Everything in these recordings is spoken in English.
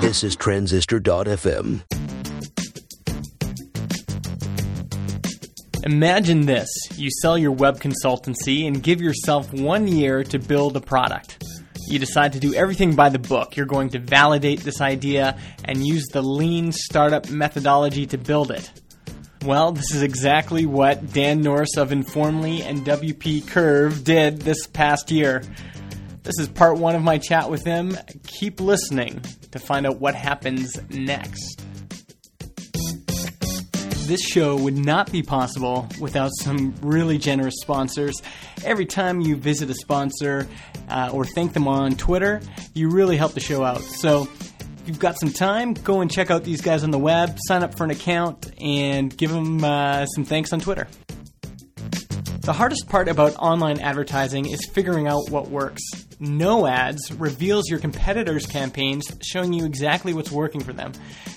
This is Transistor.fm. Imagine this you sell your web consultancy and give yourself one year to build a product. You decide to do everything by the book. You're going to validate this idea and use the lean startup methodology to build it. Well, this is exactly what Dan Norris of Informly and WP Curve did this past year. This is part one of my chat with him. Keep listening to find out what happens next. This show would not be possible without some really generous sponsors. Every time you visit a sponsor uh, or thank them on Twitter, you really help the show out. So, if you've got some time, go and check out these guys on the web, sign up for an account, and give them uh, some thanks on Twitter. The hardest part about online advertising is figuring out what works. No Ads reveals your competitors' campaigns, showing you exactly what's working for them.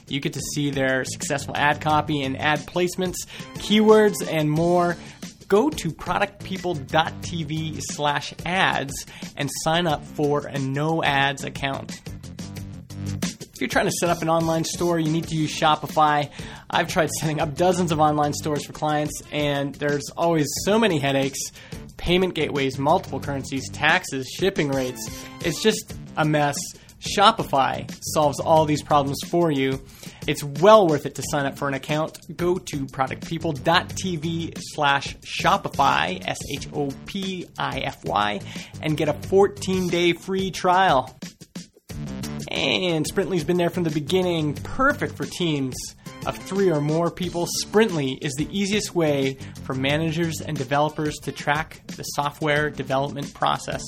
You get to see their successful ad copy and ad placements, keywords, and more. Go to productpeople.tv slash ads and sign up for a no ads account. If you're trying to set up an online store, you need to use Shopify. I've tried setting up dozens of online stores for clients, and there's always so many headaches payment gateways, multiple currencies, taxes, shipping rates. It's just a mess. Shopify solves all these problems for you. It's well worth it to sign up for an account. Go to productpeople.tv slash Shopify, S H O P I F Y, and get a 14 day free trial. And Sprintly's been there from the beginning, perfect for teams of three or more people. Sprintly is the easiest way for managers and developers to track the software development process.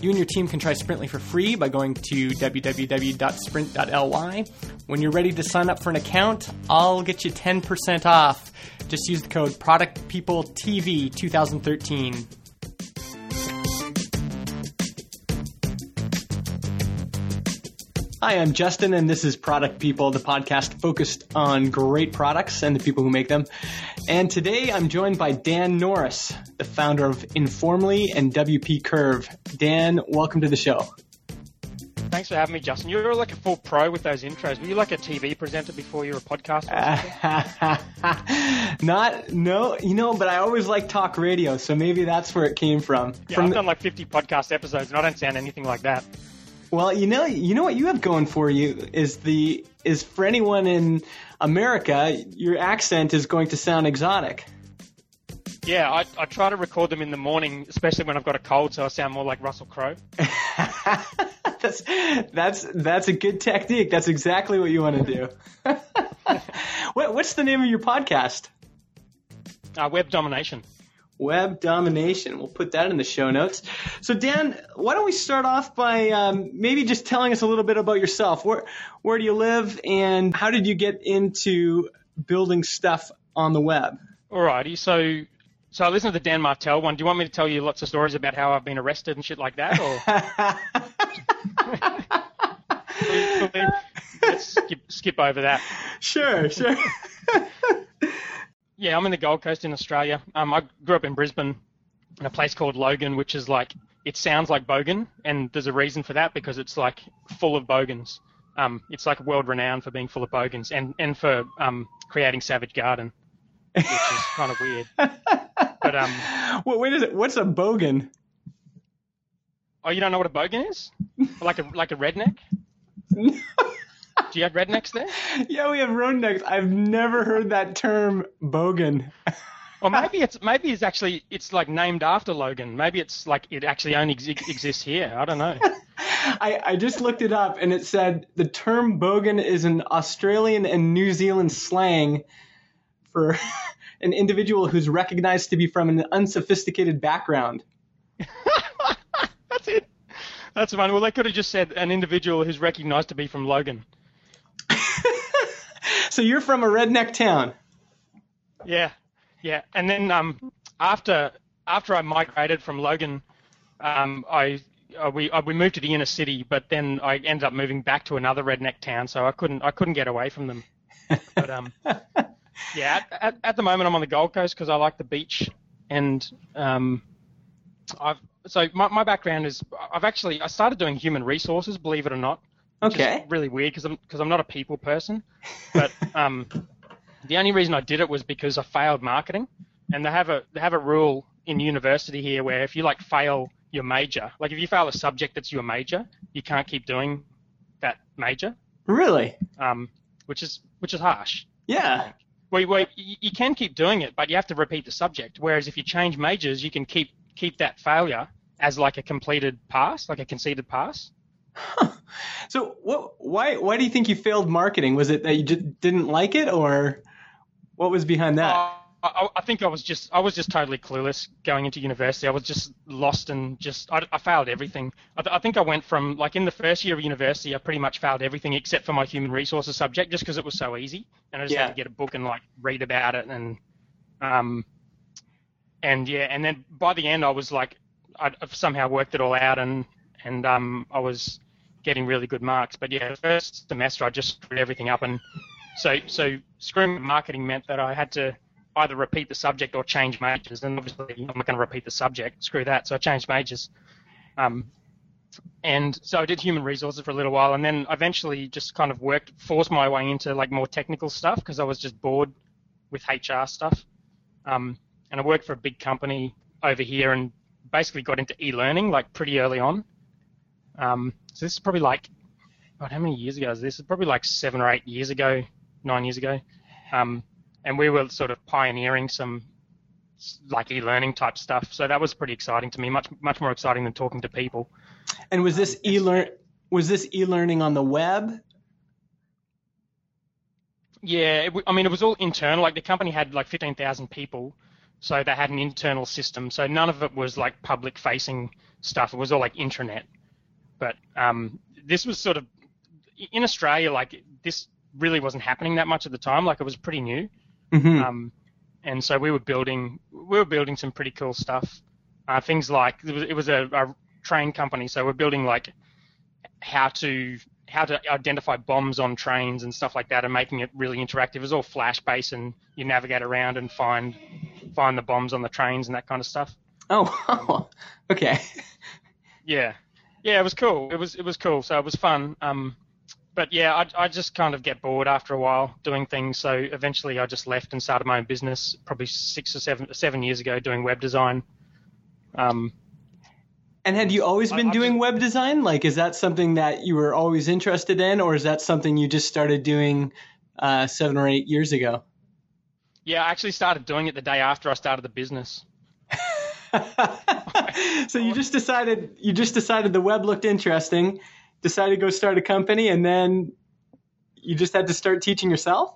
You and your team can try Sprintly for free by going to www.sprint.ly. When you're ready to sign up for an account, I'll get you 10% off. Just use the code PRODUCTPEOPLETV2013. Hi, I'm Justin, and this is Product People, the podcast focused on great products and the people who make them. And today I'm joined by Dan Norris, the founder of Informly and WP Curve. Dan, welcome to the show. Thanks for having me, Justin. You're like a full pro with those intros. Were you like a TV presenter before you were a podcaster? Not, no, you know, but I always like talk radio, so maybe that's where it came from. Yeah, from I've done like 50 podcast episodes, and I don't sound anything like that. Well, you know, you know what you have going for you is the is for anyone in America, your accent is going to sound exotic. Yeah, I, I try to record them in the morning, especially when I've got a cold, so I sound more like Russell Crowe. that's that's that's a good technique. That's exactly what you want to do. what, what's the name of your podcast? Uh, web domination. Web domination. We'll put that in the show notes. So, Dan, why don't we start off by um, maybe just telling us a little bit about yourself? Where where do you live, and how did you get into building stuff on the web? Alrighty, so so I listened to the Dan Martell one. Do you want me to tell you lots of stories about how I've been arrested and shit like that, or let's skip, skip over that? sure, sure. Yeah, I'm in the Gold Coast in Australia. Um, I grew up in Brisbane in a place called Logan, which is like it sounds like Bogan, and there's a reason for that because it's like full of bogans. Um, it's like world renowned for being full of bogans and and for um, creating Savage Garden, which is kind of weird. But um, wait a minute. What's a bogan? oh, you don't know what a bogan is? Like a like a redneck? Do you have rednecks there? yeah, we have rednecks. I've never heard that term bogan. Or maybe it's maybe it's actually it's like named after Logan. Maybe it's like it actually only ex- exists here. I don't know. I, I just looked it up and it said the term bogan is an Australian and New Zealand slang for an individual who's recognized to be from an unsophisticated background. That's it. That's fine. Well, they could have just said an individual who's recognised to be from Logan. So you're from a redneck town. Yeah, yeah. And then um, after after I migrated from Logan, um, I uh, we uh, we moved to the inner city, but then I ended up moving back to another redneck town, so I couldn't I couldn't get away from them. But um, yeah, at, at, at the moment I'm on the Gold Coast because I like the beach, and um, I've so my, my background is I've actually I started doing human resources, believe it or not. Which is Okay. really weird because I'm because I'm not a people person. But um, the only reason I did it was because I failed marketing, and they have a they have a rule in university here where if you like fail your major, like if you fail a subject that's your major, you can't keep doing that major, Really? um, which is which is harsh. Yeah. Well, well, you, you can keep doing it, but you have to repeat the subject. Whereas if you change majors, you can keep keep that failure as like a completed pass, like a conceded pass. So what? Why? Why do you think you failed marketing? Was it that you just didn't like it, or what was behind that? Uh, I, I think I was just I was just totally clueless going into university. I was just lost and just I, I failed everything. I, th- I think I went from like in the first year of university, I pretty much failed everything except for my human resources subject, just because it was so easy, and I just Yeah. had to get a book and like read about it and um and yeah, and then by the end I was like I'd, somehow worked it all out and and um I was getting really good marks. But yeah, the first semester I just screwed everything up and so so screwing marketing meant that I had to either repeat the subject or change majors. And obviously, I'm not going to repeat the subject. Screw that. So I changed majors. Um, and so I did human resources for a little while, and then eventually just kind of worked, forced my way into like more technical stuff because I was just bored with HR stuff. Um, and I worked for a big company over here and basically got into e-learning like pretty early on. Um, so this is probably like, God, how many years ago is this? It's probably like seven or eight years ago, nine years ago. Um, and we were sort of pioneering some like e-learning type stuff. So that was pretty exciting to me, much much more exciting than talking to people. And was this e learn? Was this e learning on the web? Yeah, it, I mean it was all internal. Like the company had like 15,000 people, so they had an internal system. So none of it was like public facing stuff. It was all like intranet. But um, this was sort of in Australia, like this really wasn't happening that much at the time. Like it was pretty new. Mm-hmm. Um, and so we were building we were building some pretty cool stuff. Uh, things like it was, it was a, a train company, so we're building like how to how to identify bombs on trains and stuff like that, and making it really interactive. It was all flash based, and you navigate around and find find the bombs on the trains and that kind of stuff. oh, okay. Yeah, yeah, it was cool. It was it was cool. So it was fun. Um, but yeah, I, I just kind of get bored after a while doing things. So eventually, I just left and started my own business. Probably six or seven seven years ago, doing web design. Um, And had you always I- been I'm doing just- web design? Like, is that something that you were always interested in, or is that something you just started doing uh, seven or eight years ago? yeah, I actually started doing it the day after I started the business. so you just decided you just decided the web looked interesting, decided to go start a company, and then you just had to start teaching yourself.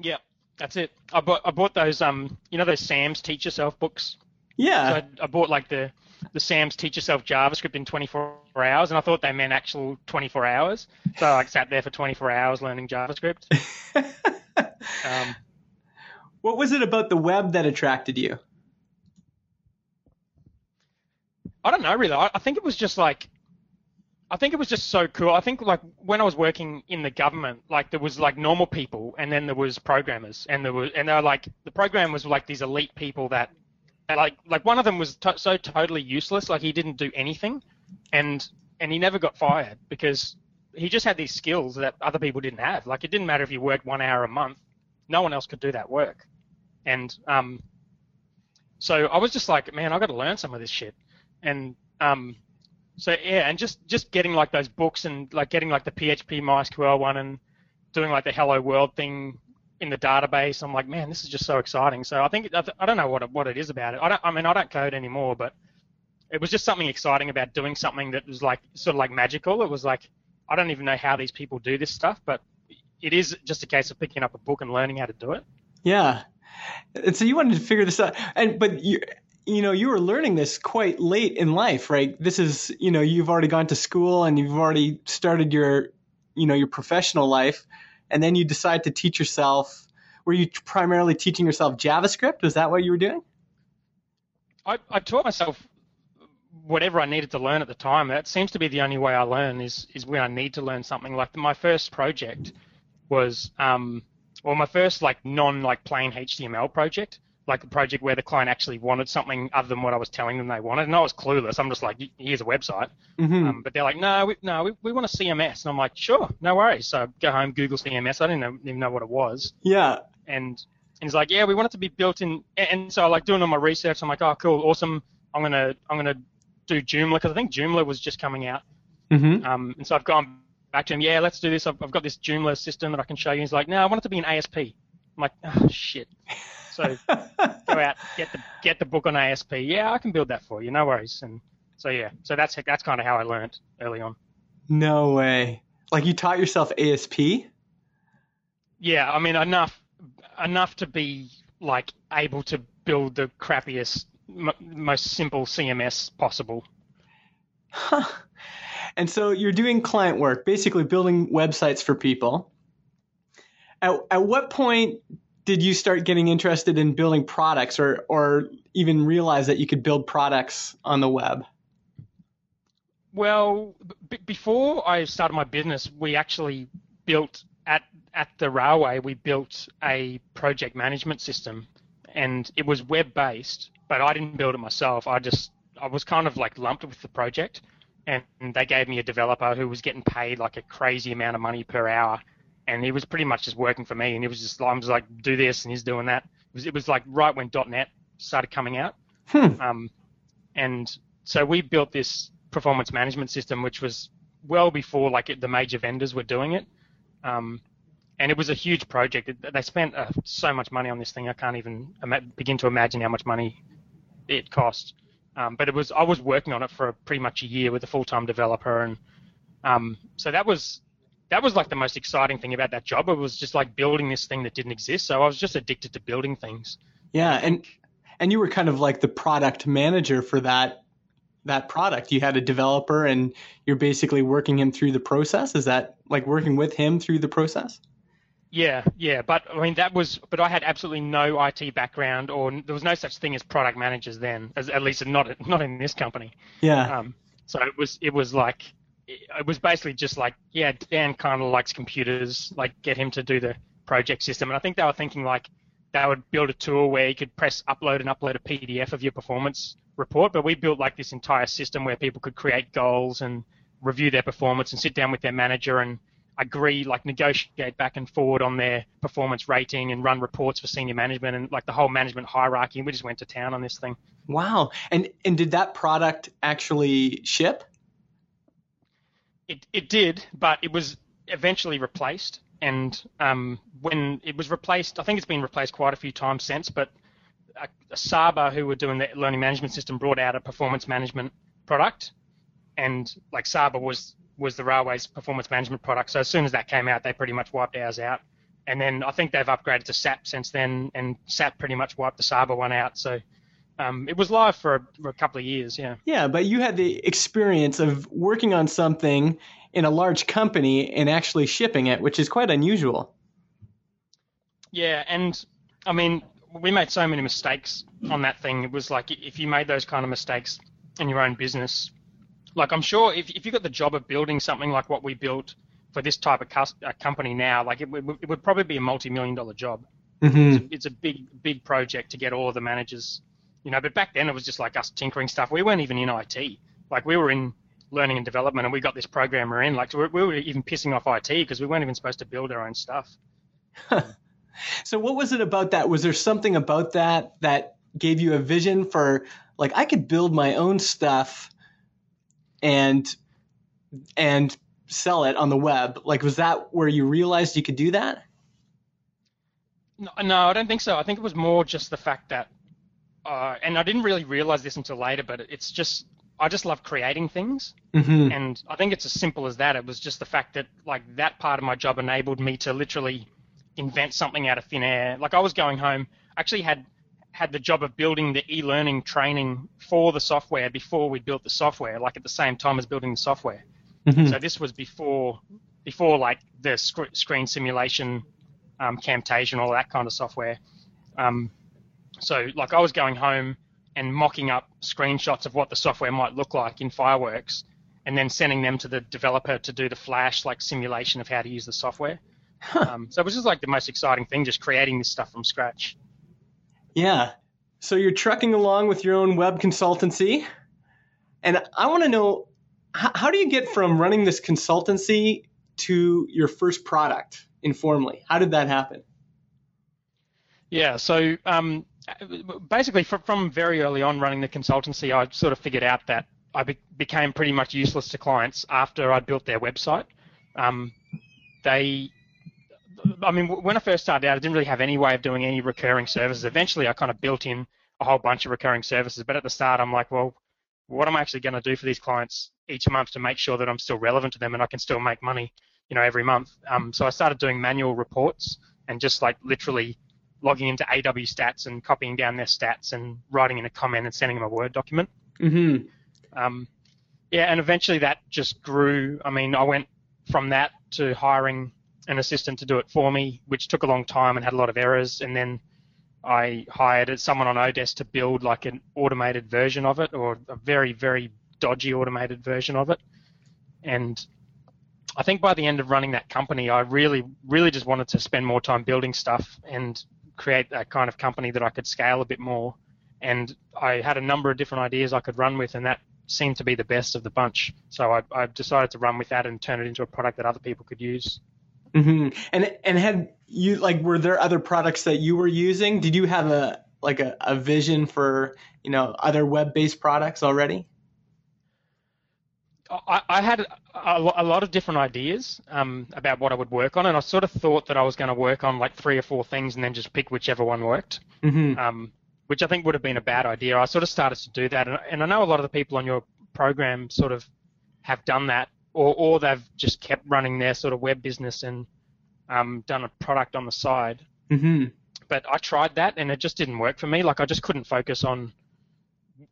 Yeah, that's it. I bought I bought those um you know those Sam's Teach Yourself books. Yeah. So I, I bought like the the Sam's Teach Yourself JavaScript in 24 hours, and I thought they meant actual 24 hours. So I like, sat there for 24 hours learning JavaScript. Um, what was it about the web that attracted you? I don't know really. I, I think it was just like, I think it was just so cool. I think like when I was working in the government, like there was like normal people, and then there was programmers, and there was and they were like the programmers were like these elite people that, that like like one of them was to- so totally useless, like he didn't do anything, and and he never got fired because he just had these skills that other people didn't have. Like it didn't matter if you worked one hour a month, no one else could do that work, and um, so I was just like, man, I got to learn some of this shit and um, so yeah, and just just getting like those books and like getting like the PHP MySQL one and doing like the Hello World thing in the database. I'm like, man, this is just so exciting. So I think I, don't know what it, what it is about it. I don't. I mean, I don't code anymore, but it was just something exciting about doing something that was like sort of like magical. It was like I don't even know how these people do this stuff, but it is just a case of picking up a book and learning how to do it. Yeah. And so you wanted to figure this out, and but you you know you were learning this quite late in life, right? This is you know you've already gone to school and you've already started your you know your professional life, and then you decide to teach yourself. Were you primarily teaching yourself JavaScript? Was that what you were doing? I, I taught myself whatever I needed to learn at the time. That seems to be the only way I learn is is when I need to learn something. Like my first project was, um, well, my first like non like plain HTML project like a project where the client actually wanted something other than what I was telling them they wanted, and I was clueless. I'm just like, here's a website, Mm-hmm. um, but they're like, no, we, no, we, we want a CMS, and I'm like, sure, no worries. So I go home, Google CMS. I didn't know, even know what it was, yeah. and and he's like, yeah, we want it to be built in. And so I like doing all my research. I'm like, oh, cool, awesome. I'm gonna I'm gonna do Joomla because I think Joomla was just coming out. Mm-hmm. Um, and so I've gone back to him, yeah, let's do this. I've, I've got this Joomla system that I can show you. He's like, no, I want it to be an ASP. I'm like, oh shit. So go out, get the get the book on ASP. Yeah, I can build that for you. No worries. And so yeah, so that's that's kind of how I learned early on. no way. Like you taught yourself ASP? Yeah, I mean enough enough to be like able to build the crappiest, m- most simple CMS possible. Huh. And so you're doing client work, basically building websites for people. At, at what point did you start getting interested in building products or, or even realize that you could build products on the web? Well, b- before I started my business, we actually built at at the railway. We built a project management system, and it was web based. But I didn't build it myself. I just I was kind of like lumped with the project, and, and they gave me a developer who was getting paid like a crazy amount of money per hour, and he was pretty much just working for me. And he was just I'm just like do this, and he's doing that. It was it was like right when .NET started coming out. Hmm. Um, and so we built this performance management system, which was well before like it, the major vendors were doing it. Um, and it was a huge project. It, they spent uh, so much money on this thing. I can't even ima- begin to imagine how much money it cost. Um, but it was I was working on it for pretty much a year with a full-time developer, and um, so that was that was like the most exciting thing about that job. It was just like building this thing that didn't exist. So I was just addicted to building things. Yeah, and and you were kind of like the product manager for that that product. You had a developer and you're basically working him through the process. Is that like working with him through the process? Yeah, yeah, but I mean that was, but I had absolutely no IT background, or there was no such thing as product managers then, as at least not not in this company. Yeah. Um, so it was it was like it was basically just like yeah, Dan kind of likes computers, like get him to do the project system, and I think they were thinking like they would build a tool where you could press upload and upload a PDF of your performance report, but we built like this entire system where people could create goals and review their performance and sit down with their manager and agree, like negotiate back and forward on their performance rating and run reports for senior management and like the whole management hierarchy. We just went to town on this thing. Wow. And and did that product actually ship? It it did, but it was eventually replaced. And um, when it was replaced, I think it's been replaced quite a few times since. But Saba, who were doing the learning management system, brought out a performance management product, and like Saba was was the railway's performance management product. So as soon as that came out, they pretty much wiped ours out. And then I think they've upgraded to SAP since then, and SAP pretty much wiped the Saba one out. So um, it was live for a, for a couple of years, yeah. Yeah, but you had the experience of working on something in a large company and actually shipping it, which is quite unusual. Yeah, and I mean, we made so many mistakes on that thing. It was like if you made those kind of mistakes in your own business, like I'm sure if if you got the job of building something like what we built for this type of cus- uh, company now, like it, would it would probably be a multi-million dollar job. Mm-hmm. It's a big big project to get all the managers, you know. But back then it was just like us tinkering stuff. We weren't even in IT. Like we were in learning and development, and we got this programmer in. Like we we were even pissing off IT because we weren't even supposed to build our own stuff. So what was it about that? Was there something about that that gave you a vision for like I could build my own stuff and and sell it on the web? Like was that where you realized you could do that? No, no, I don't think so. I think it was more just the fact that, uh, and I didn't really realize this until later, but it's just I just love creating things, Mm-hmm. and I think it's as simple as that. It was just the fact that like that part of my job enabled me to literally invent something out of thin air. Like I was going home, I actually had had the job of building the e-learning training for the software before we built the software, like at the same time as building the software. Mm-hmm. So this was before before like the sc- screen simulation, um, Camtasia, and all that kind of software. Um, so like I was going home and mocking up screenshots of what the software might look like in Fireworks, and then sending them to the developer to do the Flash like simulation of how to use the software. Um, so it was just like the most exciting thing, just creating this stuff from scratch. Yeah. So you're trucking along with your own web consultancy. And I want to know how, how do you get from running this consultancy to your first product Informly? How did that happen? Yeah, so um, basically, from, from very early on running the consultancy, I sort of figured out that I be- became pretty much useless to clients after I built their website. Um, they, I mean, when I first started out, I didn't really have any way of doing any recurring services. Eventually, I kind of built in a whole bunch of recurring services, but at the start, I'm like, well, what am I actually going to do for these clients each month to make sure that I'm still relevant to them and I can still make money, you know, every month? Um, so I started doing manual reports and just like literally logging into AWStats and copying down their stats and writing in a comment and sending them a Word document. Mm-hmm. Um, yeah, and eventually that just grew. I mean, I went from that to hiring an assistant to do it for me, which took a long time and had a lot of errors. And then I hired someone on Odesk to build like an automated version of it, or a very, very dodgy automated version of it. And I think by the end of running that company, I really, really just wanted to spend more time building stuff and create that kind of company that I could scale a bit more. And I had a number of different ideas I could run with, and that seemed to be the best of the bunch. So I, I decided to run with that and turn it into a product that other people could use. Mm-hmm. And and had you like were there other products that you were using? Did you have a like a, a vision for you know other web based products already? I, I had a, a, lot of different ideas um, about what I would work on, and I sort of thought that I was going to work on like three or four things and then just pick whichever one worked. Mm-hmm. Um, which I think would have been a bad idea. I sort of started to do that, and, and I know a lot of the people on your program sort of have done that, or, or they've just kept running their sort of web business and um, done a product on the side. Mm-hmm. But I tried that, and it just didn't work for me. Like I just couldn't focus on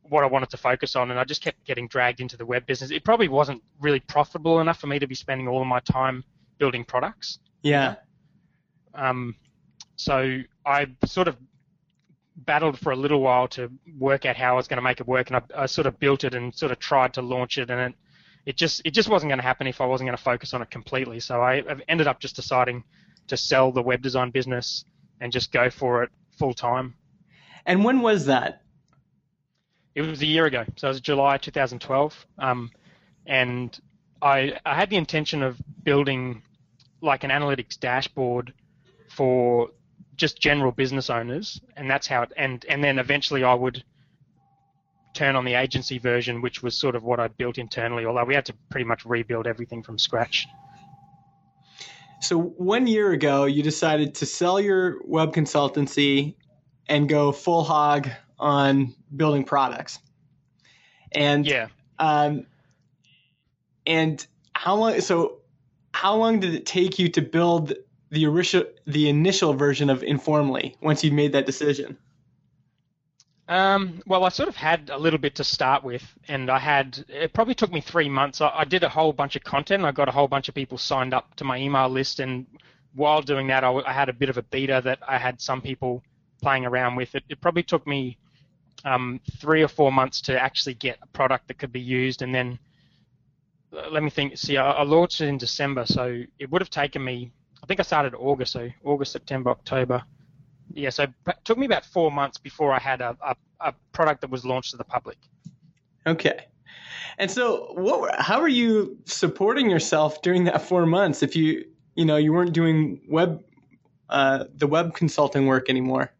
what I wanted to focus on, and I just kept getting dragged into the web business. It probably wasn't really profitable enough for me to be spending all of my time building products. Yeah. Um, so I sort of battled for a little while to work out how I was going to make it work, and I, I sort of built it and sort of tried to launch it, and it, it just it just wasn't going to happen if I wasn't going to focus on it completely. So I I've ended up just deciding to sell the web design business and just go for it full time. And when was that? It was a year ago, so it was July 2012, um, and I I had the intention of building like an analytics dashboard for just general business owners, and that's how it. And and then eventually I would turn on the agency version, which was sort of what I built internally. Although we had to pretty much rebuild everything from scratch. So one year ago, you decided to sell your web consultancy and go full hog on building products. And Yeah. um, and how long? So how long did it take you to build the initial the initial version of Informly once you made that decision? Um, well, I sort of had a little bit to start with, and I had it probably took me three months. I, I did a whole bunch of content. I got a whole bunch of people signed up to my email list, and while doing that, I, I had a bit of a beta that I had some people playing around with. It, it probably took me um, three or four months to actually get a product that could be used, and then uh, let me think. See, I, I launched it in December, so it would have taken me. I think I started August, so August, September, October yeah, so it took me about four months before I had a, a, a, product that was launched to the public. Okay. And so, what? Were, how are you supporting yourself during that four months if you, you know, you weren't doing web, uh, the web consulting work anymore?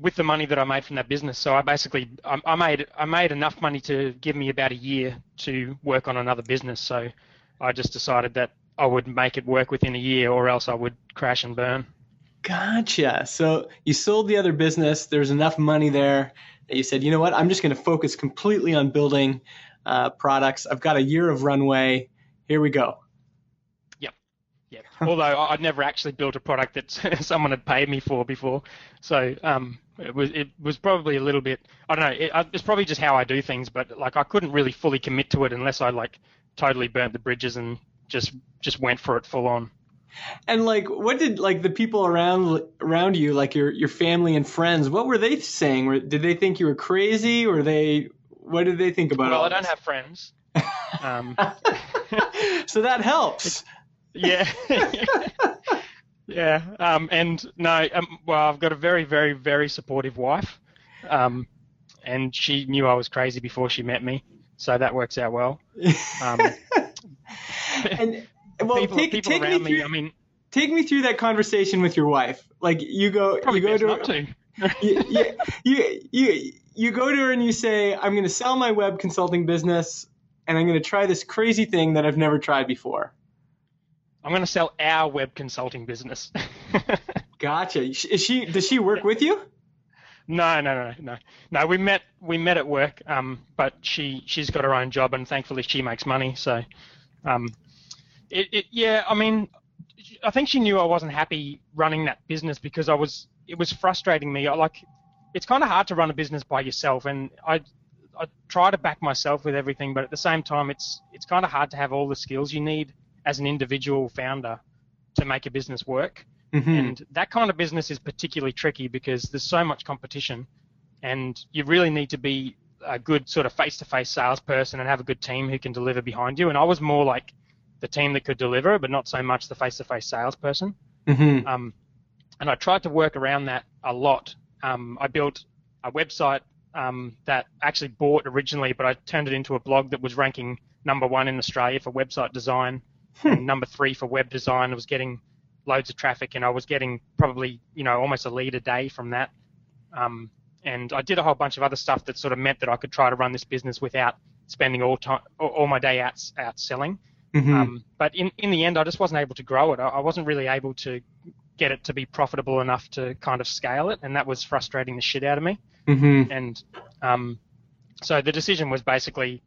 With the money that I made from that business, so I basically I, I made I made enough money to give me about a year to work on another business. So I just decided that I would make it work within a year, or else I would crash and burn. Gotcha. So you sold the other business. There's enough money there that you said, you know what? I'm just going to focus completely on building uh, products. I've got a year of runway. Here we go. Yep. Yep. Although I'd never actually built a product that someone had paid me for before, so um, it was it was probably a little bit. I don't know. It, it's probably just how I do things, but like I couldn't really fully commit to it unless I like totally burnt the bridges and just just went for it full on. And like, what did like the people around around you, like your your family and friends, what were they saying? Did they think you were crazy, or they? What did they think about? It? Well, I don't have friends. Um, so that helps. Yeah. Yeah, um, and no, um, well, I've got a very, very, very supportive wife, um, and she knew I was crazy before she met me, so that works out well. Um, and well, people, take, people take around me me, I mean, take me through that conversation with your wife. Like you go, you go best to, not to. you, you, you, you, you go to her and you say, I'm going to sell my web consulting business and I'm going to try this crazy thing that I've never tried before. I'm going to sell our web consulting business. Gotcha. Is she, does she work with you? No, no, no, no, no. We met we met at work, um, but she she's got her own job, and thankfully she makes money. So, um, it, it yeah. I mean, I think she knew I wasn't happy running that business because I was it was frustrating me. I like it's kind of hard to run a business by yourself, and I I try to back myself with everything, but at the same time, it's it's kind of hard to have all the skills you need as an individual founder to make a business work. Mm-hmm. And that kind of business is particularly tricky because there's so much competition, and you really need to be a good sort of face-to-face salesperson and have a good team who can deliver behind you. And I was more like the team that could deliver, but not so much the face-to-face salesperson. Mm-hmm. Um, and I tried to work around that a lot. Um, I built a website um, that actually bought originally, but I turned it into a blog that was ranking number one in Australia for website design and number three for web design. I was getting loads of traffic, and I was getting probably you know almost a lead a day from that. Um, and I did a whole bunch of other stuff that sort of meant that I could try to run this business without spending all time all my day out out selling. Mm-hmm. Um, but in in the end, I just wasn't able to grow it. I, I wasn't really able to get it to be profitable enough to kind of scale it, and that was frustrating the shit out of me. mm-hmm. And um, so the decision was basically,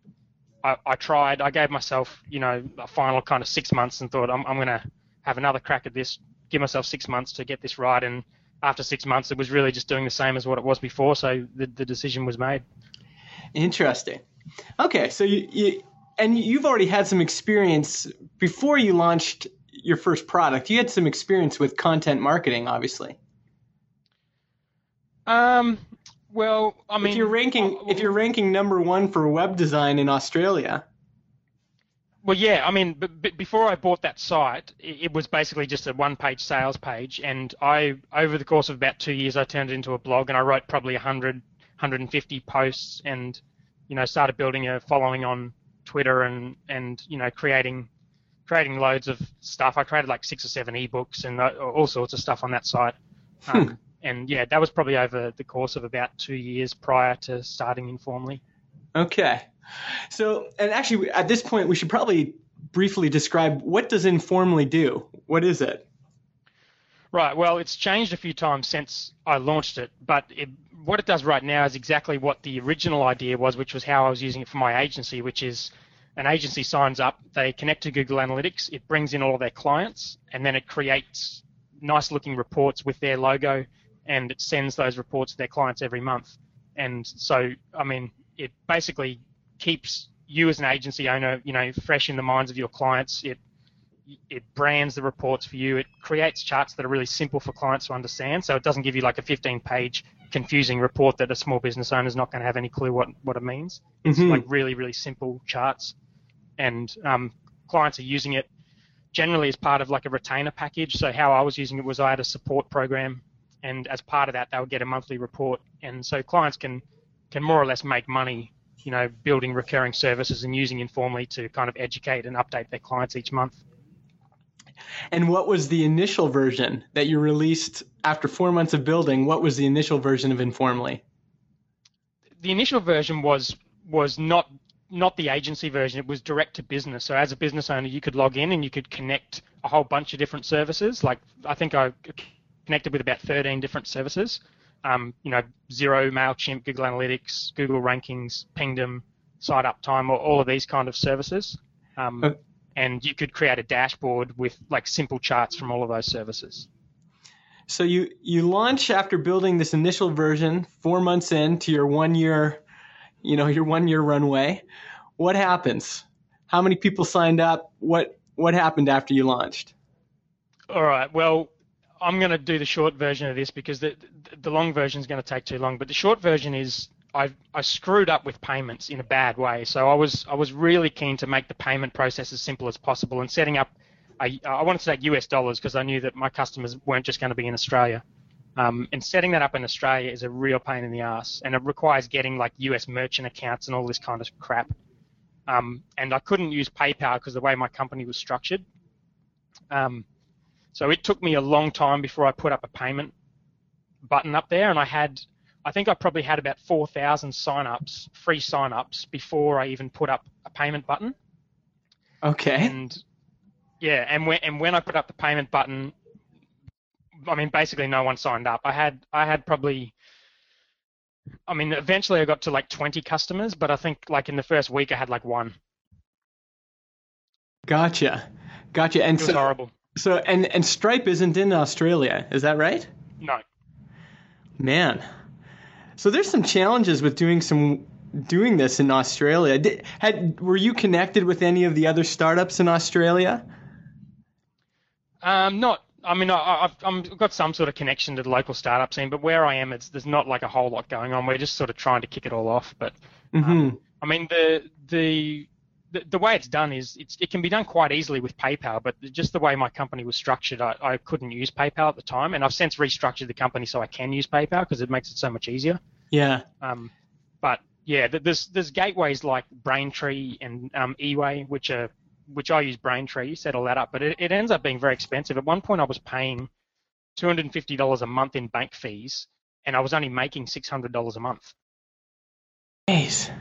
I, I tried. I gave myself, you know, a final kind of six months, and thought I'm, I'm going to have another crack at this. Give myself six months to get this right. And after six months, it was really just doing the same as what it was before. So the, the decision was made. Interesting. Okay, so you, you and you've already had some experience before you launched your first product. You had some experience with content marketing, obviously. Um, well, I mean, if you're ranking, if you're ranking number one for web design in Australia, Well, yeah, I mean, b- b- before I bought that site, it, was basically just a one-page sales page, and I, over the course of about two years, I turned it into a blog, and I wrote probably 100, 150 posts, and you know, started building a following on Twitter, and and you know, creating, creating loads of stuff. I created like six or seven ebooks and uh, all sorts of stuff on that site. Um, and yeah, that was probably over the course of about two years prior to starting Informly. Okay. So, and actually, at this point, we should probably briefly describe what does Informly do. What is it? Right. Well, it's changed a few times since I launched it, but it, what it does right now is exactly what the original idea was, which was how I was using it for my agency, which is an agency signs up, they connect to Google Analytics, it brings in all of their clients, and then it creates nice looking reports with their logo, and it sends those reports to their clients every month. And so, I mean, it basically keeps you as an agency owner, you know, fresh in the minds of your clients. It it brands the reports for you. It creates charts that are really simple for clients to understand. So it doesn't give you like a 15-page confusing report that a small business owner is not going to have any clue what what it means. It's Mhm. like really really simple charts, and um, clients are using it generally as part of like a retainer package. So how I was using it was I had a support program, and as part of that they would get a monthly report, and so clients can can more or less make money, you know, building recurring services and using Informly to kind of educate and update their clients each month. And what was the initial version that you released after four months of building? What was the initial version of Informly? the initial version was was not not the agency version. It was direct to business. So as a business owner, you could log in and you could connect a whole bunch of different services. Like I think I connected with about 13 different services. Um, you know, Xero, Mailchimp, Google Analytics, Google Rankings, Pingdom, Site Uptime, all, all of these kind of services. Um, Uh, and you could create a dashboard with like simple charts from all of those services. So you you launch after building this initial version, four months into your one year, you know, your one year runway. What happens? How many people signed up? What what happened after you launched? All right. Well, I'm going to do the short version of this because the the long version is going to take too long. But the short version is I I screwed up with payments in a bad way. So I was I was really keen to make the payment process as simple as possible and setting up I, I wanted to take US dollars because I knew that my customers weren't just going to be in Australia. Um, and setting that up in Australia is a real pain in the ass, and it requires getting like US merchant accounts and all this kind of crap. Um, and I couldn't use PayPal because the way my company was structured. Um, so it took me a long time before I put up a payment button up there, and I had, I think I probably had about 4,000 sign-ups, free sign-ups, before I even put up a payment button. Okay. And yeah, and when and when I put up the payment button, I mean basically no one signed up. I had I had probably I mean eventually I got to like 20 customers, but I think like in the first week I had like one. Gotcha. Gotcha. And It was so, horrible. So and and Stripe isn't in Australia, is that right? No. Man. So there's some challenges with doing some doing this in Australia. Did, had were you connected with any of the other startups in Australia? Um, not. I mean, I, I've, I've got some sort of connection to the local startup scene, but where I am, it's there's not like a whole lot going on. We're just sort of trying to kick it all off. But Mm-hmm. I mean, the the the, the way it's done is it's, it can be done quite easily with PayPal, but just the way my company was structured, I, I couldn't use PayPal at the time, and I've since restructured the company so I can use PayPal because it makes it so much easier. Yeah. Um, but yeah, there's there's gateways like Braintree and um, eWay, which are which I use Braintree, You set all that up, but it, it ends up being very expensive. At one point, I was paying two hundred and fifty dollars a month in bank fees, and I was only making six hundred dollars a month. Jeez.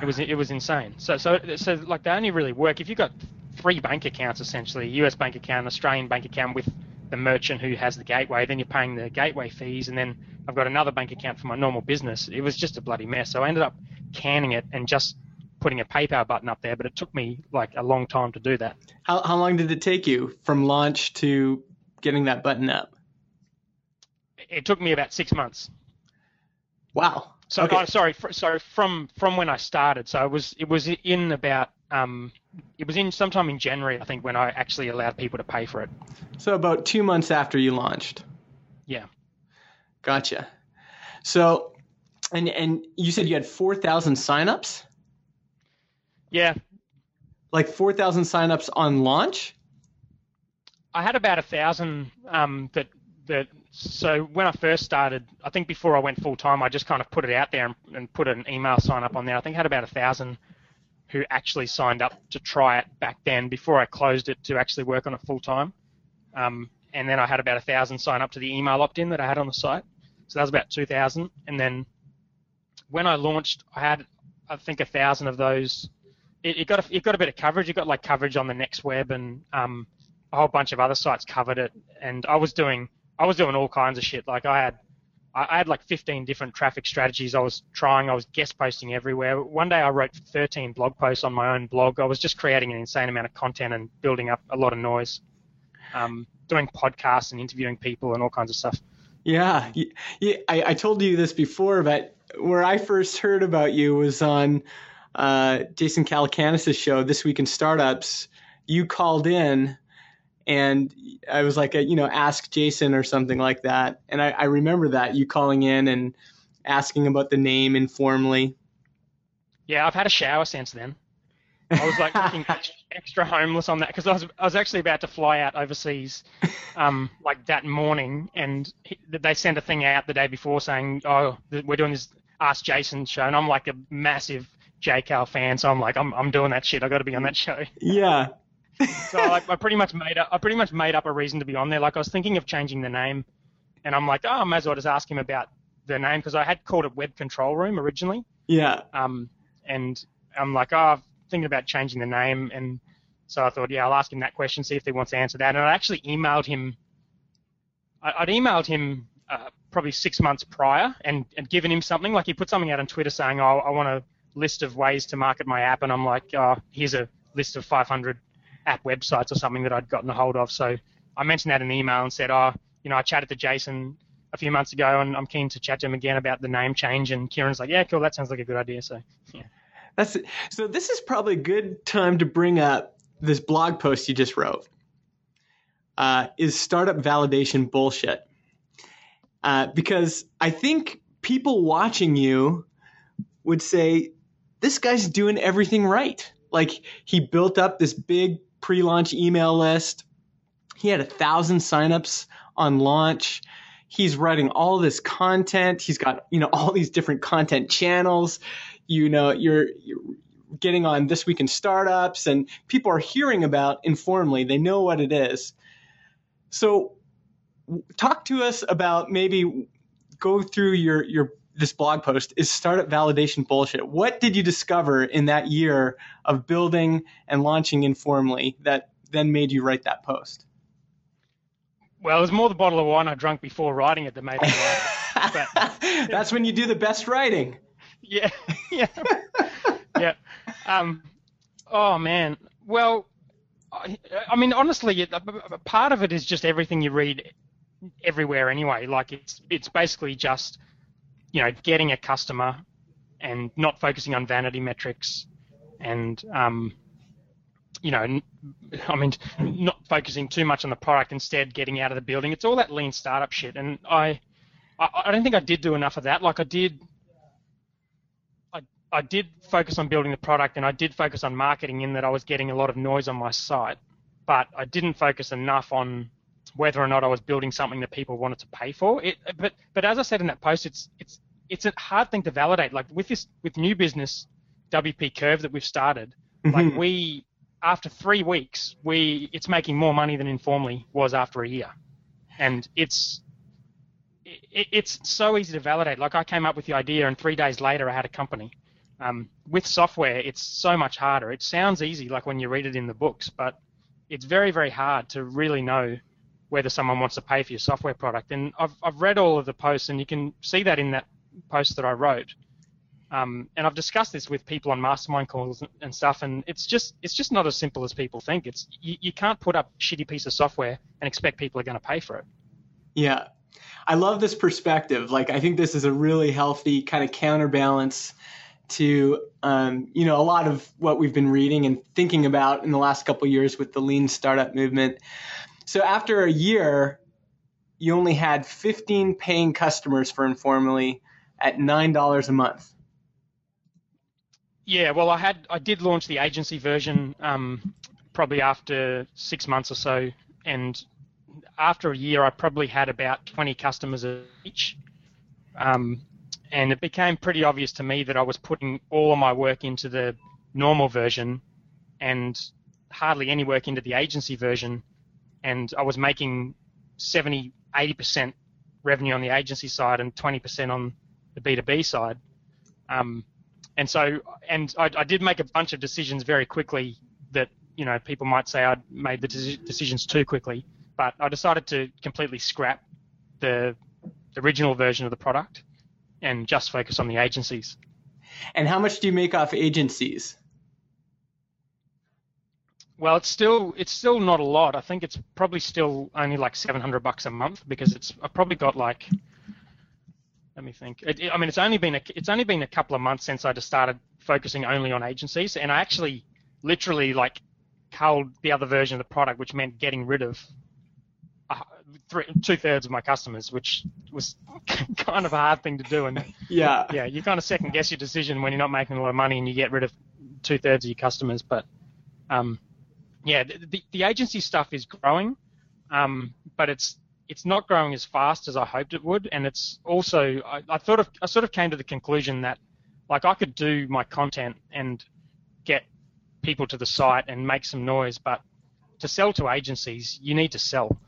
It was it was insane. So so so like they only really work if you've got three bank accounts essentially, US bank account, Australian bank account with the merchant who has the gateway, then you're paying the gateway fees, and then I've got another bank account for my normal business. It was just a bloody mess. So I ended up canning it and just putting a PayPal button up there, but it took me like a long time to do that. How how long did it take you from launch to getting that button up? It took me about six months. Wow. So Okay. oh, sorry, so from from when I started, so it was it was in about um it was in sometime in January I think when I actually allowed people to pay for it. So about two months after you launched. Yeah. Gotcha. So, and and you said you had four thousand signups, Yeah, like four thousand signups on launch. I had about a thousand um, that that. So when I first started, I think before I went full time, I just kind of put it out there and, and put an email sign up on there. I think I had about a thousand who actually signed up to try it back then before I closed it to actually work on it full time. Um, and then I had about a thousand sign up to the email opt-in that I had on the site. So that was about two thousand. And then when I launched, I had I think a thousand of those. It, it got a, it got a bit of coverage. It got like coverage on the Next Web and um, a whole bunch of other sites covered it, and I was doing I was doing all kinds of shit. Like I had I had like 15 different traffic strategies I was trying. I was guest posting everywhere. One day I wrote 13 blog posts on my own blog. I was just creating an insane amount of content and building up a lot of noise. Um, doing podcasts and interviewing people and all kinds of stuff. Yeah, yeah. I, I told you this before, but where I first heard about you was on uh, Jason Calacanis' show, This Week in Startups. You called in, and I was like, a, you know, ask Jason or something like that. And I, I remember that you calling in and asking about the name Informly. Yeah, I've had a shower since then. I was like looking extra homeless on that because I was I was actually about to fly out overseas, um, like that morning, and he, they sent a thing out the day before saying, "Oh, we're doing this Ask Jason show," and I'm like a massive JCal fan, so I'm like, I'm I'm doing that shit. I got to be on that show. Yeah. So I, I pretty much made up I pretty much made up a reason to be on there. Like I was thinking of changing the name, and I'm like, oh, I may as well just ask him about the name because I had called it Web Control Room originally. Yeah. Um, and I'm like, oh, I'm thinking about changing the name. And so I thought, yeah, I'll ask him that question, see if he wants to answer that. And I actually emailed him. I, I'd emailed him uh, probably six months prior and, and given him something. Like he put something out on Twitter saying, oh, I want a list of ways to market my app. And I'm like, oh, here's a list of 500 app websites or something that I'd gotten a hold of. So I mentioned that in the email and said, oh, you know, I chatted to Jason a few months ago and I'm keen to chat to him again about the name change. And Kieran's like, yeah, cool, that sounds like a good idea. So, yeah. That's so. This is probably a good time to bring up this blog post you just wrote. Uh, is startup validation bullshit? Uh, because I think people watching you would say this guy's doing everything right. Like he built up this big pre-launch email list. He had a thousand signups on launch. He's writing all this content. He's got you know all these different content channels. You know you're, you're getting on this week in startups, and people are hearing about Informly. They know what it is. So, talk to us about maybe go through your your this blog post is startup validation bullshit. What did you discover in that year of building and launching Informly that then made you write that post? Well, it was more the bottle of wine I drank before writing it that made me write it. But, That's when you do the best writing. Yeah, yeah, yeah. Um, oh man. Well, I, I mean, honestly, part of it is just everything you read everywhere anyway. Like it's it's basically just you know getting a customer and not focusing on vanity metrics and um, you know I mean not focusing too much on the product instead getting out of the building. It's all that lean startup shit. And I I, I don't think I did do enough of that. Like I did I, I did focus on building the product and I did focus on marketing in that I was getting a lot of noise on my site but I didn't focus enough on whether or not I was building something that people wanted to pay for. It, but but as I said in that post, it's it's it's a hard thing to validate. Like with this with new business, WP Curve that we've started, mm-hmm. like we after three weeks, we it's making more money than Informly was after a year, and it's it, it's so easy to validate. Like I came up with the idea, and three days later, I had a company. Um, with software, it's so much harder. It sounds easy, like when you read it in the books, but it's very, very hard to really know whether someone wants to pay for your software product. And I've, I've read all of the posts, and you can see that in that post that I wrote. Um, and I've discussed this with people on mastermind calls and stuff, and it's just it's just not as simple as people think. It's you, you can't put up a shitty piece of software and expect people are going to pay for it. Yeah, I love this perspective. Like I think this is a really healthy kind of counterbalance to um, you know a lot of what we've been reading and thinking about in the last couple years with the lean startup movement. So after a year, you only had 15 paying customers for Informly at nine dollars a month. Yeah, well, I had I did launch the agency version um, probably after six months or so, and after a year, I probably had about 20 customers each. Um, and it became pretty obvious to me that I was putting all of my work into the normal version and hardly any work into the agency version. And I was making 70, 80% revenue on the agency side and 20% on the B2B side. Um, and so, and I, I, did make a bunch of decisions very quickly that, you know, people might say I'd made the decisions too quickly, but I decided to completely scrap the, the original version of the product and just focus on the agencies. And how much do you make off agencies? Well, it's still it's still not a lot. I think it's probably still only like 700 bucks a month because it's I've probably got like let me think. It, it, I mean, it's only been a, it's only been a couple of months since I just started focusing only on agencies, and I actually literally like culled the other version of the product, which meant getting rid of uh, two thirds of my customers, which was kind of a hard thing to do. And yeah, yeah, you kind of second guess your decision when you're not making a lot of money and you get rid of two thirds of your customers. But um, yeah, the, the agency stuff is growing, um, but it's it's not growing as fast as I hoped it would, and it's also I, I thought of I sort of came to the conclusion that like I could do my content and get people to the site and make some noise, but to sell to agencies, you need to sell,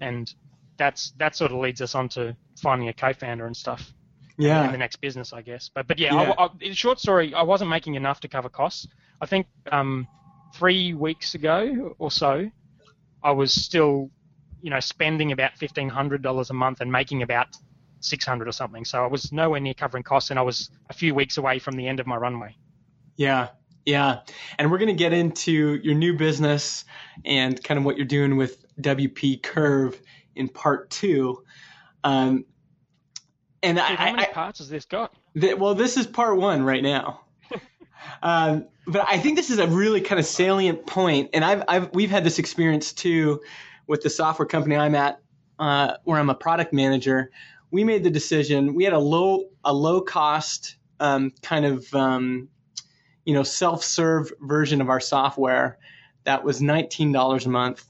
and that's that sort of leads us on to finding a co-founder and stuff. Yeah. In the next business, I guess. But but yeah, yeah. I, I, short story, I wasn't making enough to cover costs. I think um, three weeks ago or so, I was still you know, spending about fifteen hundred dollars a month and making about six hundred or something. So I was nowhere near covering costs, and I was a few weeks away from the end of my runway. Yeah, yeah, and we're going to get into your new business and kind of what you're doing with WP Curve in part two. Um, and Dude, I, how many I, parts has this got? Well, this is part one right now. Um, but I think this is a really kind of salient point, and I've, I've we've had this experience too with the software company I'm at, uh, where I'm a product manager, we made the decision. We had a low a low cost um, kind of um, you know self serve version of our software that was $19 a month.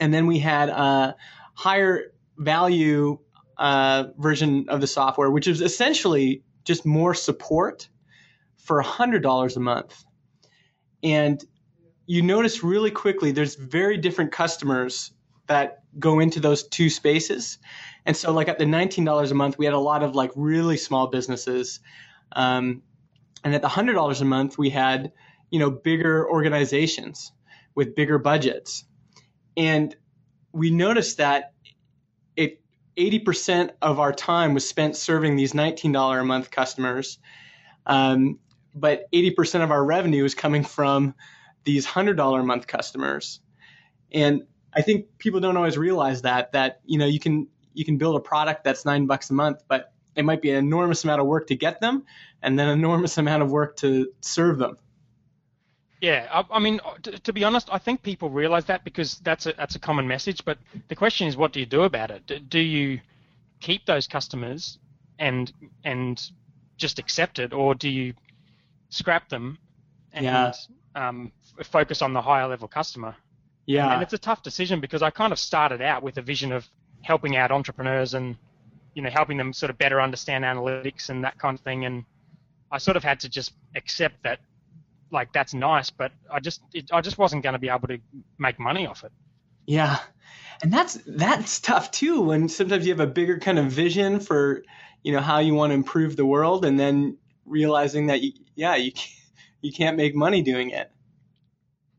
And then we had a higher value uh, version of the software, which is essentially just more support for $100 a month. And you notice really quickly there's very different customers that go into those two spaces. And so, like at the $19 a month, we had a lot of like really small businesses. Um, and at the $100 a month, we had, you know, bigger organizations with bigger budgets. And we noticed that it 80% of our time was spent serving these $19 a month customers. Um, but 80% of our revenue is coming from these $100 a month customers. And I think people don't always realize that, that, you know, you can, you can build a product that's nine bucks a month, but it might be an enormous amount of work to get them and then an enormous amount of work to serve them. Yeah, I, I mean, to, to, be honest, I think people realize that because that's a that's a common message. But the question is, what do you do about it? Do, do you keep those customers and and just accept it, or do you scrap them and yeah. um, focus on the higher level customer? Yeah, and it's a tough decision because I kind of started out with a vision of helping out entrepreneurs and you know helping them sort of better understand analytics and that kind of thing, and I sort of had to just accept that like that's nice, but I just it, I just wasn't going to be able to make money off it. Yeah, and that's that's tough too. When sometimes you have a bigger kind of vision for you know how you want to improve the world, and then realizing that you, yeah you you can't make money doing it.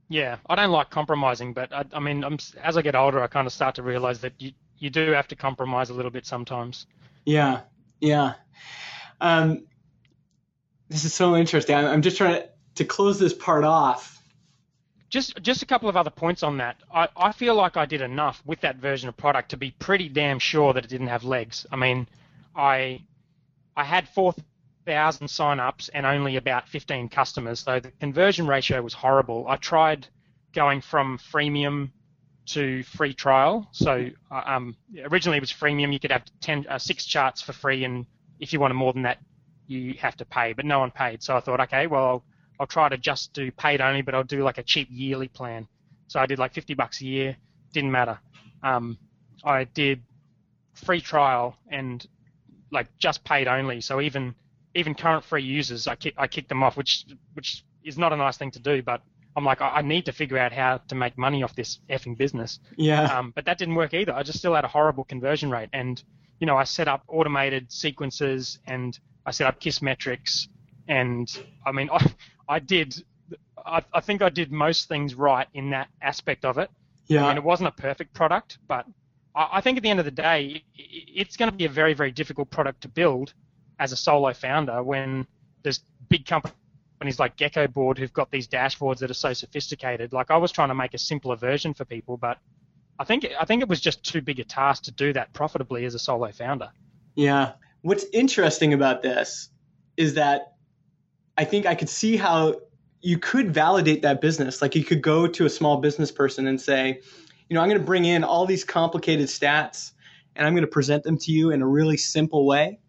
Yeah, I don't like compromising, but I, I mean, I'm, as I get older, I kind of start to realize that you you do have to compromise a little bit sometimes. Yeah, yeah. Um, this is so interesting. I'm just trying to to close this part off. Just just a couple of other points on that. I, I feel like I did enough with that version of product to be pretty damn sure that it didn't have legs. I mean, I I had four thousand sign-ups and only about 15 customers, so the conversion ratio was horrible. I tried going from freemium to free trial. So uh, um, originally it was freemium. You could have 10, uh, six charts for free, and if you wanted more than that, you have to pay. But no one paid. So I thought, okay, well, I'll, I'll try to just do paid only, but I'll do like a cheap yearly plan. So I did like 50 bucks a year. Didn't matter. Um, I did free trial and like just paid only. So even even current free users, I kick, I kicked them off, which which is not a nice thing to do. But I'm like, I, need to figure out how to make money off this effing business. Yeah. Um, but that didn't work either. I just still had a horrible conversion rate. And you know, I set up automated sequences and I set up Kissmetrics, and I mean, I, I did. I, I think I did most things right in that aspect of it. Yeah. I mean, it wasn't a perfect product, but I, I think at the end of the day, it, it's going to be a very, very difficult product to build as a solo founder when there's big companies like Geckoboard who've got these dashboards that are so sophisticated. Like I was trying to make a simpler version for people, but I think I think it was just too big a task to do that profitably as a solo founder. Yeah. What's interesting about this is that I think I could see how you could validate that business. Like you could go to a small business person and say, you know, I'm going to bring in all these complicated stats and I'm going to present them to you in a really simple way.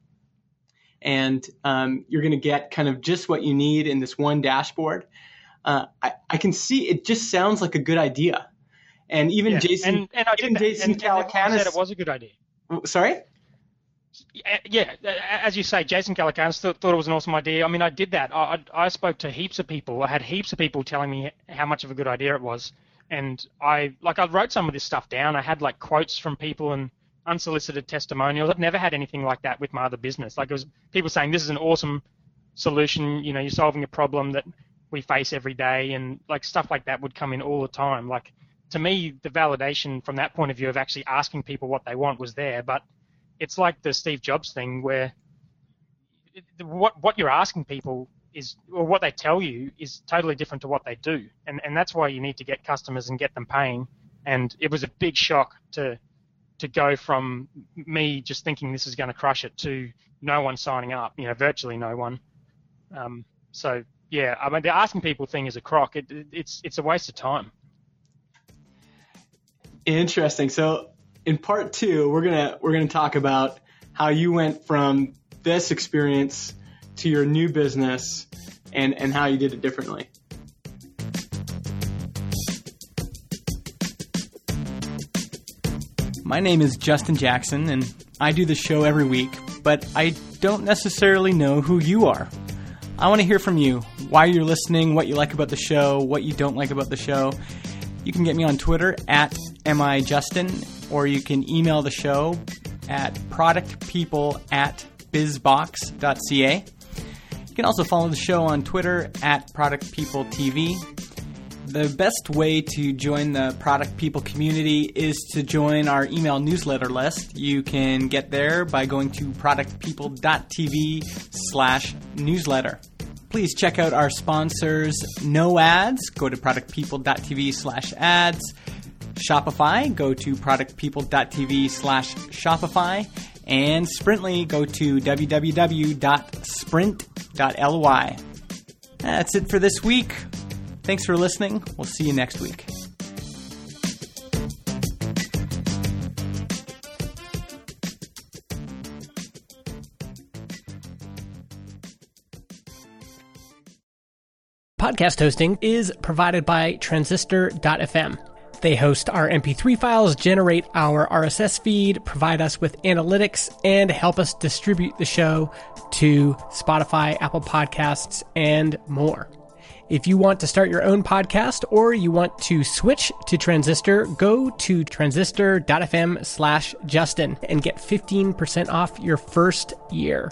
And um, you're going to get kind of just what you need in this one dashboard. Uh, I, I, can see it just sounds like a good idea. And even yeah. Jason, and, and I even Jason and, Calacanis said it was a good idea. Sorry yeah, as you say, Jason Calacanis thought, thought, it was an awesome idea. I mean, I did that. I, I spoke to heaps of people. I had heaps of people telling me how much of a good idea it was, and I like I wrote some of this stuff down. I had like quotes from people and unsolicited testimonials. I've never had anything like that with my other business. Like it was people saying this is an awesome solution. You know, you're solving a problem that we face every day, and like stuff like that would come in all the time. Like to me, the validation from that point of view of actually asking people what they want was there, but it's like the Steve Jobs thing where what what you're asking people is or what they tell you is totally different to what they do, and and that's why you need to get customers and get them paying. And it was a big shock to to go from me just thinking this is going to crush it to no one signing up, you know, virtually no one. Um, so yeah, I mean the asking people thing is a crock. It, it, it's it's a waste of time. Interesting. So in part two, we're gonna we're gonna talk about how you went from this experience to your new business and and how you did it differently. My name is Justin Jackson, and I do the show every week, but I don't necessarily know who you are. I want to hear from you why you're listening, what you like about the show, what you don't like about the show. You can get me on Twitter at MIJustin, or you can email the show at productpeople at bizbox.ca. You can also follow the show on Twitter at productpeopletv. The best way to join the Product People community is to join our email newsletter list. You can get there by going to productpeople.tv slash newsletter. Please check out our sponsors, No Ads. Go to productpeople.tv slash ads. Shopify, go to productpeople.tv slash Shopify. And Sprintly, go to www.sprint.ly. That's it for this week. Thanks for listening. We'll see you next week. Podcast hosting is provided by Transistor.fm. They host our MP3 files, generate our RSS feed, provide us with analytics, and help us distribute the show to Spotify, Apple Podcasts, and more. If you want to start your own podcast or you want to switch to Transistor, go to transistor.fm slash Justin and get 15% off your first year.